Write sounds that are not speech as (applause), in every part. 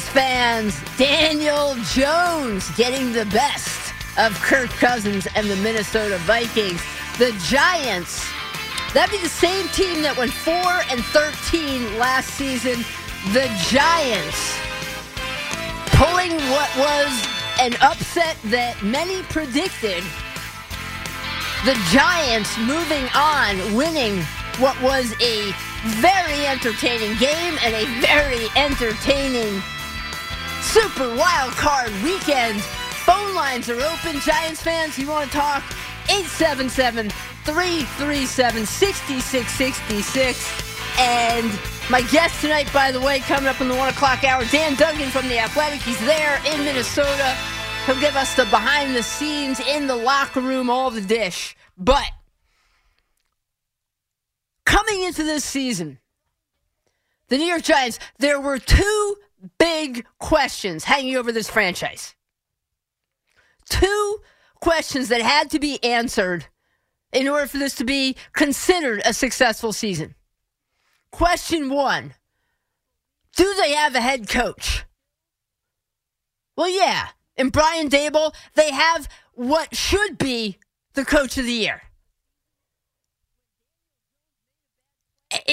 Giants fans, Daniel Jones getting the best of Kirk Cousins and the Minnesota Vikings. The Giants, that'd be the same team that went 4 and 13 last season. The Giants pulling what was an upset that many predicted. The Giants moving on, winning what was a very entertaining game and a very entertaining Super Wild Card weekend. Phone lines are open. Giants fans, you want to talk? 877 337 6666. And my guest tonight, by the way, coming up in the 1 o'clock hour, Dan Duggan from The Athletic. He's there in Minnesota. He'll give us the behind the scenes, in the locker room, all the dish. But coming into this season, the New York Giants, there were two big questions hanging over this franchise. Two questions that had to be answered in order for this to be considered a successful season. Question one Do they have a head coach? Well, yeah. In Brian Daboll, they have what should be the coach of the year.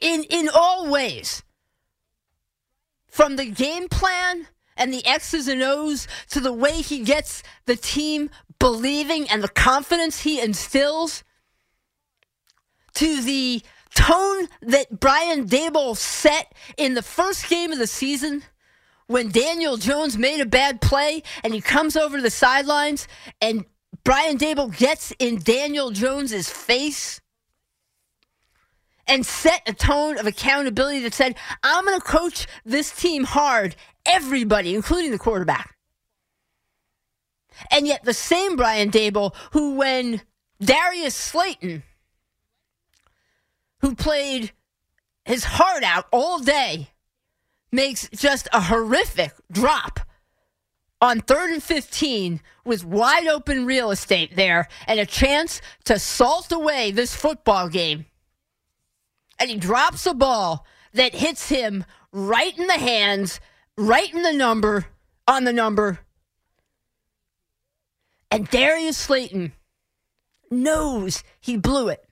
in in all ways from the game plan and the x's and o's to the way he gets the team believing and the confidence he instills to the tone that Brian Daboll set in the first game of the season when Daniel Jones made a bad play and he comes over to the sidelines and Brian Daboll gets in Daniel Jones's face and set a tone of accountability that said, I'm going to coach this team hard, everybody, including the quarterback. And yet, the same Brian Daboll, who when Darius Slayton, who played his heart out all day, makes just a horrific drop on third and 15 with wide open real estate there and a chance to salt away this football game and he drops a ball that hits him right in the hands, right in the number, on the number. And Darius Slayton knows he blew it.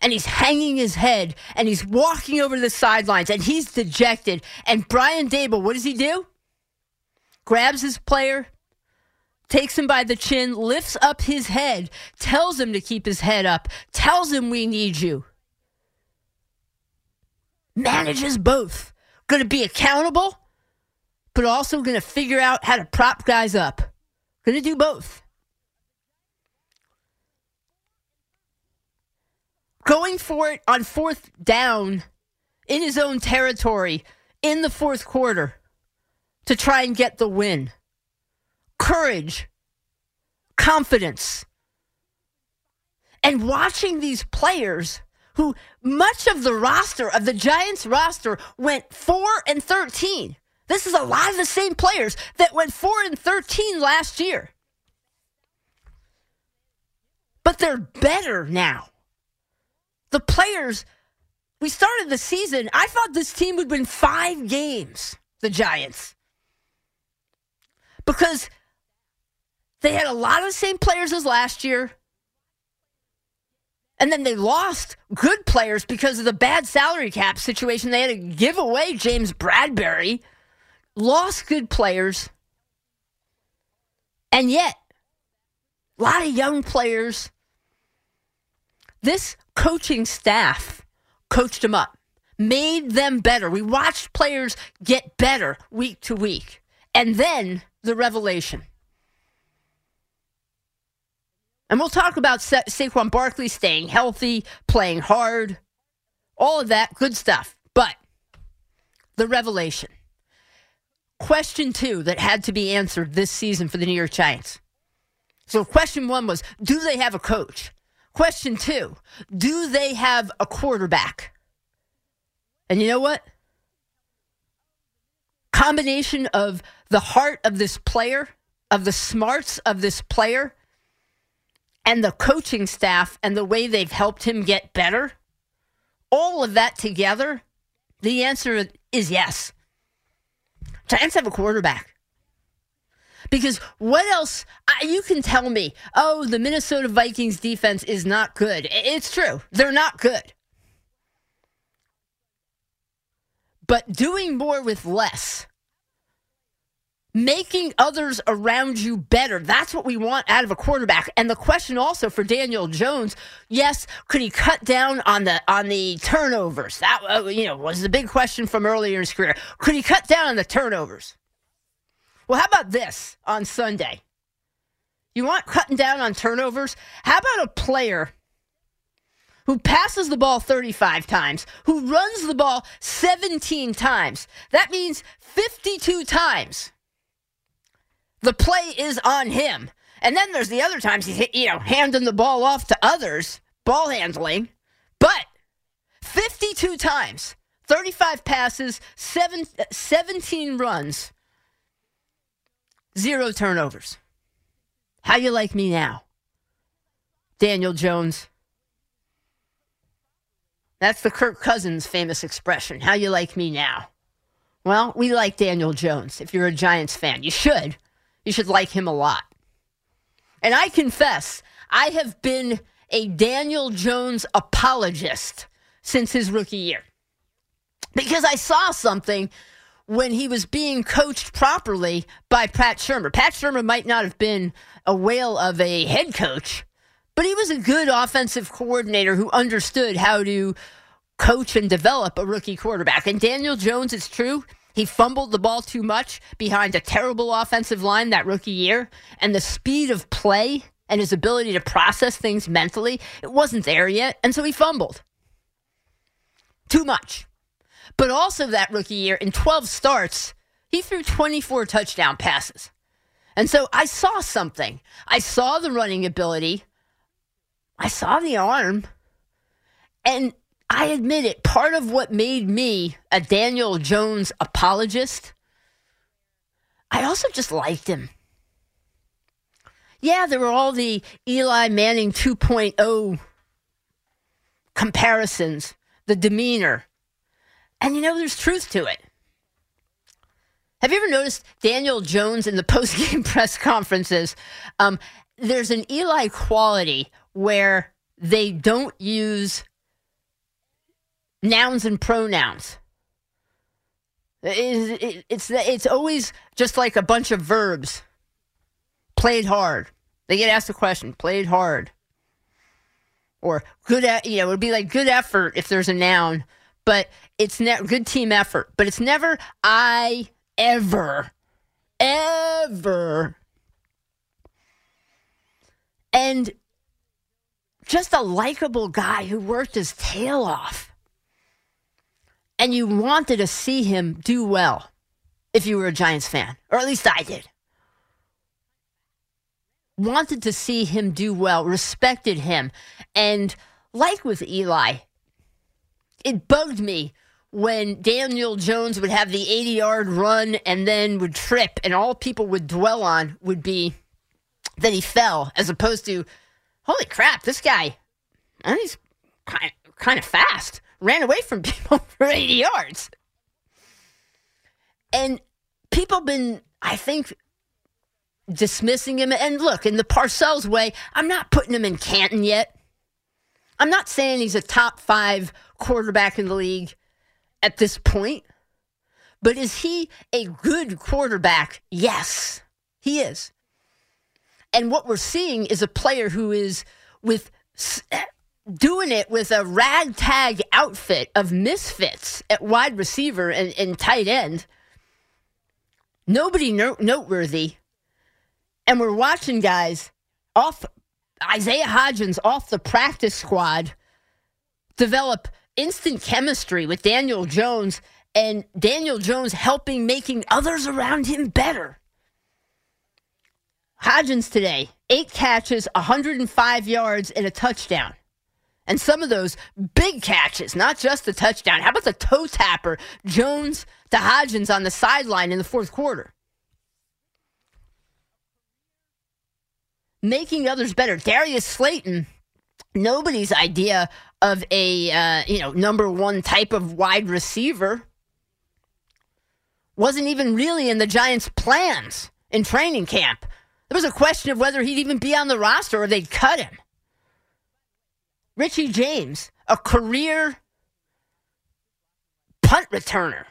And he's hanging his head and he's walking over the sidelines and he's dejected. And Brian Daboll, what does he do? Grabs his player, takes him by the chin, lifts up his head, tells him to keep his head up, tells him we need you manages both. Going to be accountable, but also going to figure out how to prop guys up. Going to do both. Going for it on fourth down in his own territory in the fourth quarter to try and get the win. Courage, confidence, and watching these players who much of the roster of the Giants roster went 4 and 13. This is a lot of the same players that went 4 and 13 last year. But they're better now. The players we started the season, I thought this team would win 5 games, the Giants. Because they had a lot of the same players as last year. And then they lost good players because of the bad salary cap situation. They had to give away James Bradberry, lost good players. And yet, a lot of young players. This coaching staff coached them up, made them better. We watched players get better week to week. And then the revelation. And we'll talk about Sa- Saquon Barkley staying healthy, playing hard, all of that good stuff. But the revelation. Question two that had to be answered this season for the New York Giants. So, question one was Do they have a coach? Question two Do they have a quarterback? And you know what? Combination of the heart of this player, of the smarts of this player, and the coaching staff and the way they've helped him get better, all of that together, the answer is yes. Giants have a quarterback. Because what else? you can tell me, oh, the Minnesota Vikings defense is not good. It's true. They're not good. But doing more with less making others around you better. That's what we want out of a quarterback. And the question also for Daniel Jones, yes, could he cut down on the on the turnovers? That uh, you know was the big question from earlier in his career. Could he cut down on the turnovers? Well, how about this on Sunday? You want cutting down on turnovers? How about a player who passes the ball 35 times, who runs the ball 17 times? That means 52 times the play is on him. And then there's the other times he's, you know, handing the ball off to others, ball handling. But 52 times, 35 passes, seven, 17 runs, zero turnovers. How you like me now? Daniel Jones. That's the Kirk Cousins famous expression. How you like me now? Well, we like Daniel Jones. If you're a Giants fan, you should. You should like him a lot. And I confess, I have been a Daniel Jones apologist since his rookie year because I saw something when he was being coached properly by Pat Shurmur. Pat Shurmur might not have been a whale of a head coach, but he was a good offensive coordinator who understood how to coach and develop a rookie quarterback. And Daniel Jones, it's true, he fumbled the ball too much behind a terrible offensive line that rookie year, and the speed of play and his ability to process things mentally, it wasn't there yet, and so he fumbled. Too much. But also that rookie year, in 12 starts, he threw 24 touchdown passes. And so I saw something. I saw the running ability. I saw the arm. And I admit it, part of what made me a Daniel Jones apologist, I also just liked him. Yeah, there were all the Eli Manning 2.0 comparisons, the demeanor. And you know, there's truth to it. Have you ever noticed Daniel Jones in the (laughs) post-game press conferences? Um, there's an Eli quality where they don't use nouns and pronouns. It's, it's, it's always just like a bunch of verbs. Played hard. They get asked a question. Played hard. Or good, you know, it would be like good effort if there's a noun, but it's ne- good team effort. But it's never I ever, ever. And just a likable guy who worked his tail off and you wanted to see him do well if you were a Giants fan, or at least I did. Wanted to see him do well, respected him. And like with Eli, it bugged me when Daniel Jones would have the 80 yard run and then would trip, and all people would dwell on would be that he fell, as opposed to, holy crap, this guy, he's kind of, kind of fast ran away from (laughs) people for 80 yards. And people been, I think, dismissing him. And look, in the Parcells way, I'm not putting him in Canton yet. I'm not saying he's a top five quarterback in the league at this point. But is he a good quarterback? Yes, he is. And what we're seeing is a player who is with doing it with a ragtag outfit of misfits at wide receiver and, and tight end. Nobody no- noteworthy. And we're watching guys off Isaiah Hodgins off the practice squad develop instant chemistry with Daniel Jones and Daniel Jones helping making others around him better. Hodgins today, eight catches, 105 yards, and a touchdown. And some of those big catches, not just the touchdown. How about the toe tapper, Jones to Hodgins on the sideline in the fourth quarter? Making others better. Darius Slayton, nobody's idea of a uh, you know number one type of wide receiver wasn't even really in the Giants' plans in training camp. There was a question of whether he'd even be on the roster or they'd cut him. Richie James, a career punt returner.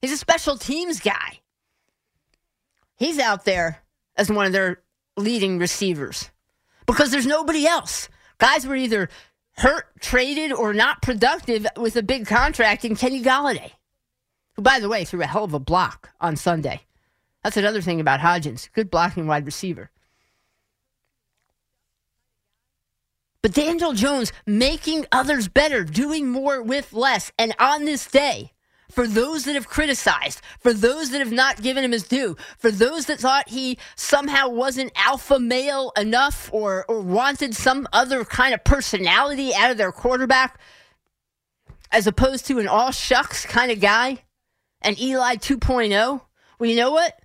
He's a special teams guy. He's out there as one of their leading receivers because there's nobody else. Guys were either hurt, traded, or not productive with a big contract in Kenny Golladay, who, by the way, threw a hell of a block on Sunday. That's another thing about Hodgins. Good blocking wide receiver. But Daniel Jones making others better, doing more with less. And on this day, for those that have criticized, for those that have not given him his due, for those that thought he somehow wasn't alpha male enough or, or wanted some other kind of personality out of their quarterback, as opposed to an all shucks kind of guy, an Eli 2.0. Well, you know what?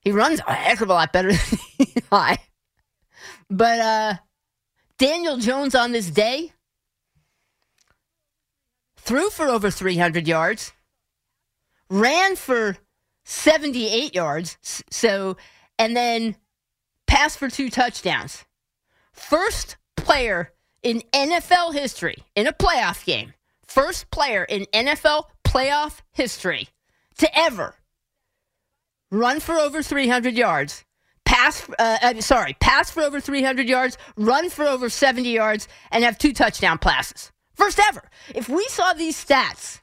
He runs a heck of a lot better (laughs) than Eli. But uh, Daniel Jones on this day threw for over 300 yards ran for 78 yards. So, and then passed for two touchdowns. First player in NFL history in a playoff game. First player in NFL playoff history to ever run for over 300 yards, pass, uh, uh, sorry, pass for over 300 yards, run for over 70 yards, and have two touchdown passes. First ever. If we saw these stats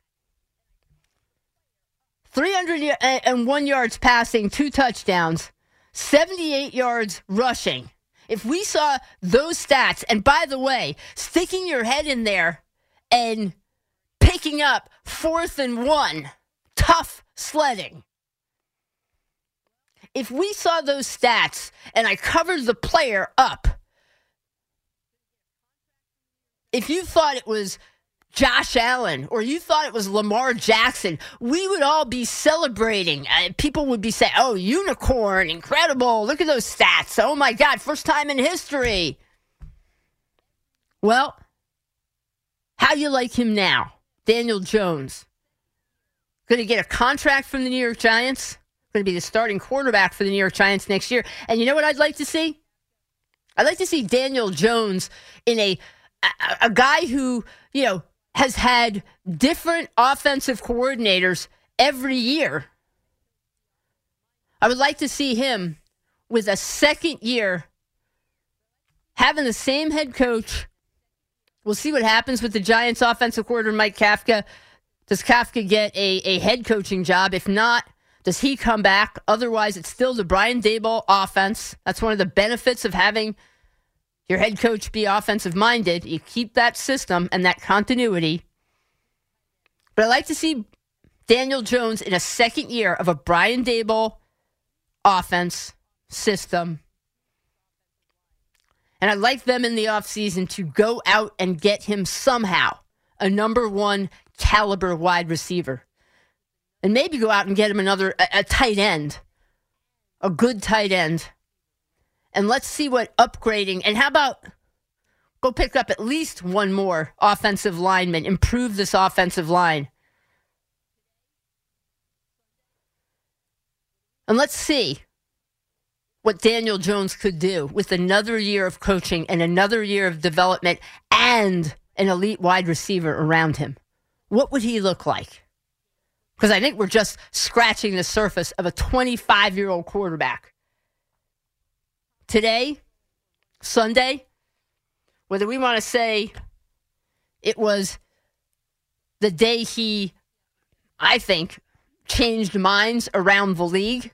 301 yards passing, two touchdowns, 78 yards rushing. If we saw those stats, and by the way, sticking your head in there and picking up fourth and one, tough sledding. If we saw those stats and I covered the player up, if you thought it was Josh Allen or you thought it was Lamar Jackson, we would all be celebrating. Uh, people would be saying, oh, unicorn, incredible. Look at those stats. Oh my God, first time in history. Well, how do you like him now? Daniel Jones. Going to get a contract from the New York Giants. Going to be the starting quarterback for the New York Giants next year. And you know what I'd like to see? I'd like to see Daniel Jones in a a, a guy who, you know, has had different offensive coordinators every year. I would like to see him with a second year having the same head coach. We'll see what happens with the Giants offensive coordinator, Mike Kafka. Does Kafka get a, a head coaching job? If not, does he come back? Otherwise, it's still the Brian Daboll offense. That's one of the benefits of having your head coach be offensive minded. You keep that system and that continuity. But I like to see Daniel Jones in a second year of a Brian Daboll offense system. And I'd like them in the offseason to go out and get him somehow a number one caliber wide receiver. And maybe go out and get him another, a, a tight end, a good tight end and let's see what upgrading and how about go pick up at least one more offensive lineman, improve this offensive line. And let's see what Daniel Jones could do with another year of coaching and another year of development and an elite wide receiver around him. What would he look like? Because I think we're just scratching the surface of a 25 year old quarterback. Today, Sunday, whether we want to say it was the day he, I think, changed minds around the league,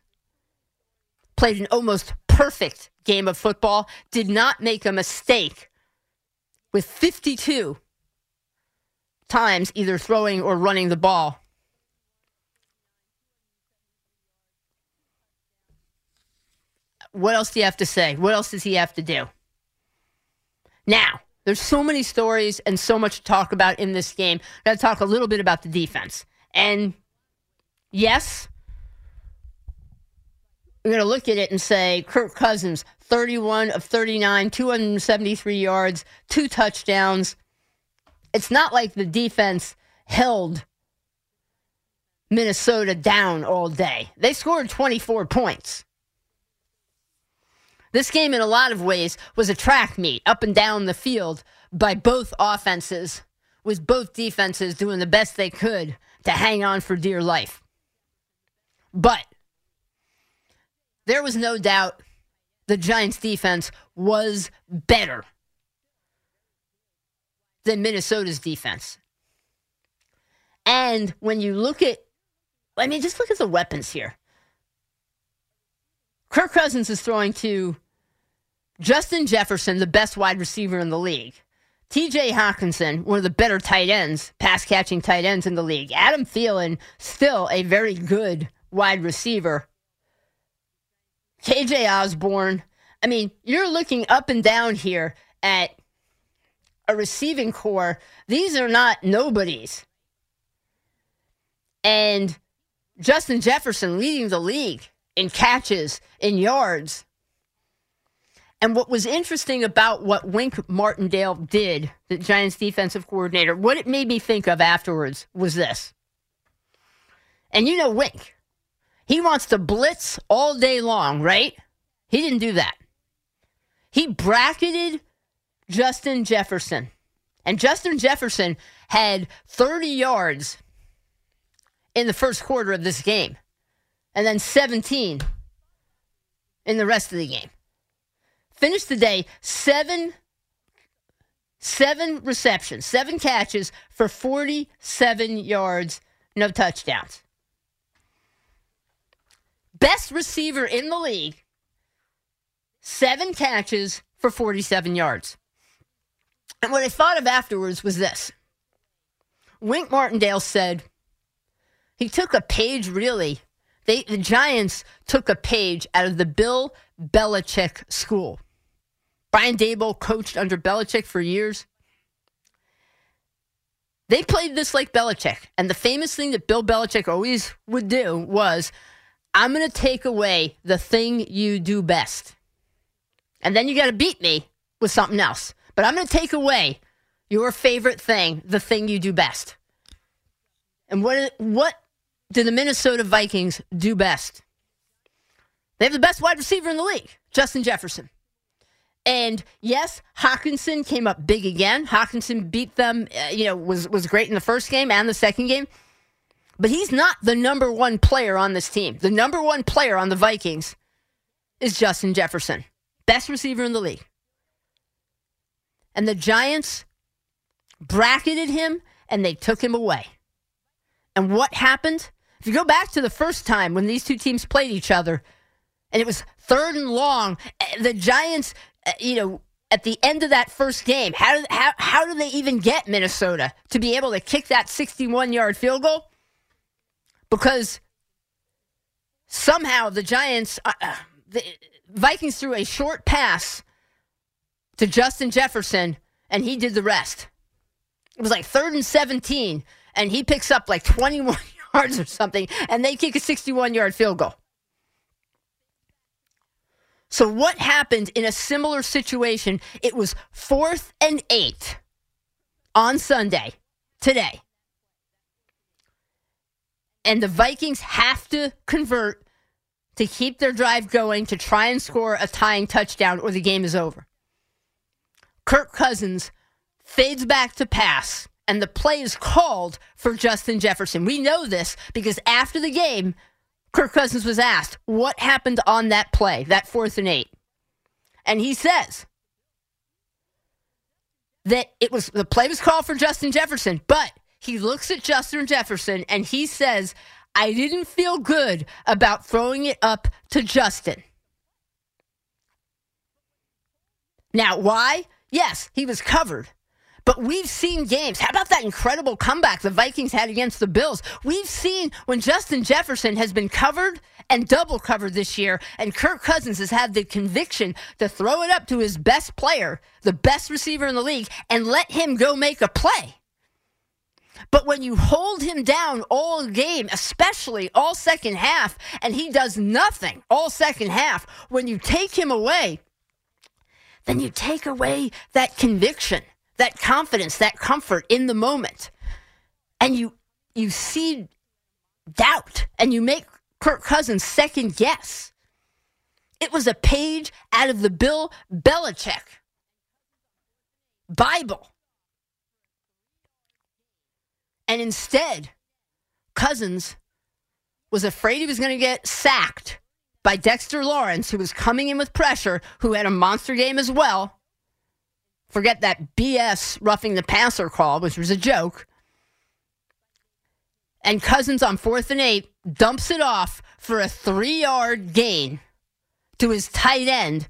played an almost perfect game of football, did not make a mistake with 52 times either throwing or running the ball what else do you have to say? What else does he have to do? Now, there's so many stories and so much to talk about in this game. I got to talk a little bit about the defense. And yes, we're going to look at it and say Kirk Cousins, 31 of 39, 273 yards, two touchdowns. It's not like the defense held Minnesota down all day. They scored 24 points. This game, in a lot of ways, was a track meet up and down the field by both offenses, with both defenses doing the best they could to hang on for dear life. But there was no doubt the Giants' defense was better than Minnesota's defense. And when you look at, I mean, just look at the weapons here. Kirk Cousins is throwing to Justin Jefferson, the best wide receiver in the league. TJ Hockenson, one of the better tight ends, pass catching tight ends in the league. Adam Thielen, still a very good wide receiver. KJ Osborne. I mean, you're looking up and down here at a receiving corps. These are not nobodies. And Justin Jefferson leading the league in catches, in yards. And what was interesting about what Wink Martindale did, the Giants defensive coordinator, what it made me think of afterwards was this. And you know Wink, he wants to blitz all day long, right? He didn't do that. He bracketed Justin Jefferson. And Justin Jefferson had 30 yards in the first quarter of this game, and then 17 in the rest of the game finished the day seven seven receptions, seven catches for 47 yards, no touchdowns. Best receiver in the league, seven catches for 47 yards. And what I thought of afterwards was this Wink Martindale said he took a page, really. They, the Giants took a page out of the Bill Belichick school. Brian Daboll coached under Belichick for years. They played this like Belichick. And the famous thing that Bill Belichick always would do was, I'm going to take away the thing you do best. And then you got to beat me with something else. But I'm going to take away your favorite thing, the thing you do best. And what, what do the Minnesota Vikings do best? They have the best wide receiver in the league, Justin Jefferson. And yes, Hockenson came up big again. Hockenson beat them, uh, you know, was was great in the first game and the second game. But he's not the number one player on this team. The number one player on the Vikings is Justin Jefferson, best receiver in the league. And the Giants bracketed him and they took him away. And what happened? If you go back to the first time when these two teams played each other, and it was third and long, eh, the Giants you know, at the end of that first game, how did how how do they even get Minnesota to be able to kick that 61 yard field goal? Because somehow the Giants, uh, uh, the Vikings threw a short pass to Justin Jefferson, and he did the rest. It was like third and 17, and he picks up like 21 (laughs) yards or something, and they kick a 61 yard field goal. So, what happened in a similar situation? It was fourth and eight on Sunday, today. And the Vikings have to convert to keep their drive going to try and score a tying touchdown or the game is over. Kirk Cousins fades back to pass, and the play is called for Justin Jefferson. We know this because after the game, Kirk Cousins was asked what happened on that play, that fourth and eight. And he says that it was the play was called for Justin Jefferson, but he looks at Justin Jefferson and he says, I didn't feel good about throwing it up to Justin. Now, why? Yes, he was covered. But we've seen games. How about that incredible comeback the Vikings had against the Bills? We've seen when Justin Jefferson has been covered and double covered this year, and Kirk Cousins has had the conviction to throw it up to his best player, the best receiver in the league, and let him go make a play. But when you hold him down all game, especially all second half, and he does nothing all second half, when you take him away, then you take away that conviction that confidence, that comfort in the moment. And you you see doubt and you make Kirk Cousins second guess. It was a page out of the Bill Belichick Bible. And instead, Cousins was afraid he was going to get sacked by Dexter Lawrence, who was coming in with pressure, who had a monster game as well. Forget that BS roughing the passer call, which was a joke. And Cousins on fourth and eight dumps it off for a three yard gain to his tight end,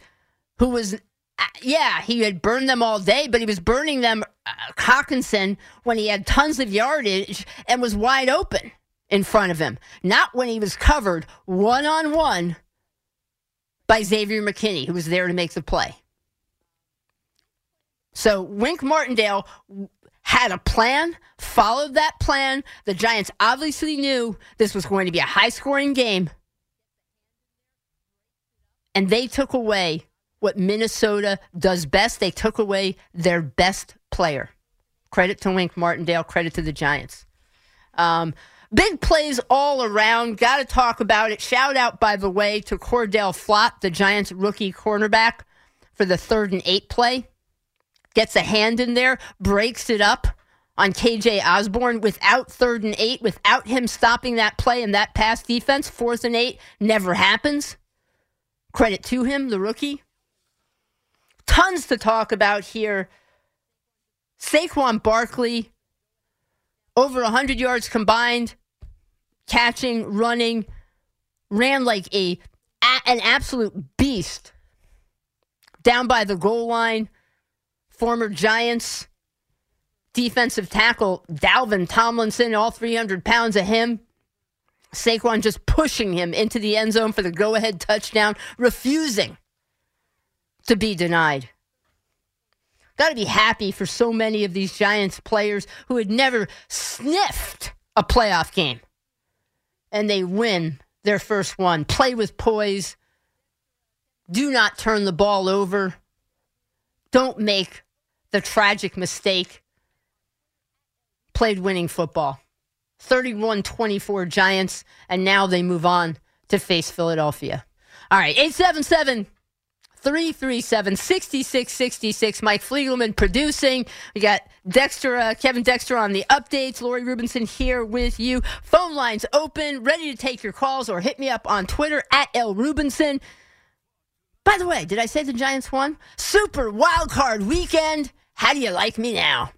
who was, uh, yeah, he had burned them all day, but he was burning them, uh, Hockenson, when he had tons of yardage and was wide open in front of him, not when he was covered one on one by Xavier McKinney, who was there to make the play. So Wink Martindale had a plan, followed that plan. The Giants obviously knew this was going to be a high scoring game. And they took away what Minnesota does best. They took away their best player. Credit to Wink Martindale, credit to the Giants. Um, big plays all around. Got to talk about it. Shout out, by the way, to Cordale Flott, the Giants rookie cornerback, for the third and eight play gets a hand in there, breaks it up on KJ Osborne without third and eight, without him stopping that play and that pass defense. Fourth and eight never happens. Credit to him, the rookie. Tons to talk about here. Saquon Barkley, over 100 yards combined, catching, running, ran like a an absolute beast down by the goal line former Giants defensive tackle Dalvin Tomlinson, all 300 pounds of him. Saquon just pushing him into the end zone for the go ahead touchdown, refusing to be denied. Got to be happy for so many of these Giants players who had never sniffed a playoff game. And they win their first one. Play with poise. Do not turn the ball over. Don't make the tragic mistake, played winning football. 31 24 Giants, and now they move on to face Philadelphia. All right, 877 337 6666. Mike Fliegelman producing. We got Dexter, uh, Kevin Dexter on the updates. Lori Rubinson here with you. Phone lines open, ready to take your calls or hit me up on Twitter at L Rubinson. By the way, did I say the Giants won? Super wild card weekend. How do you like me now?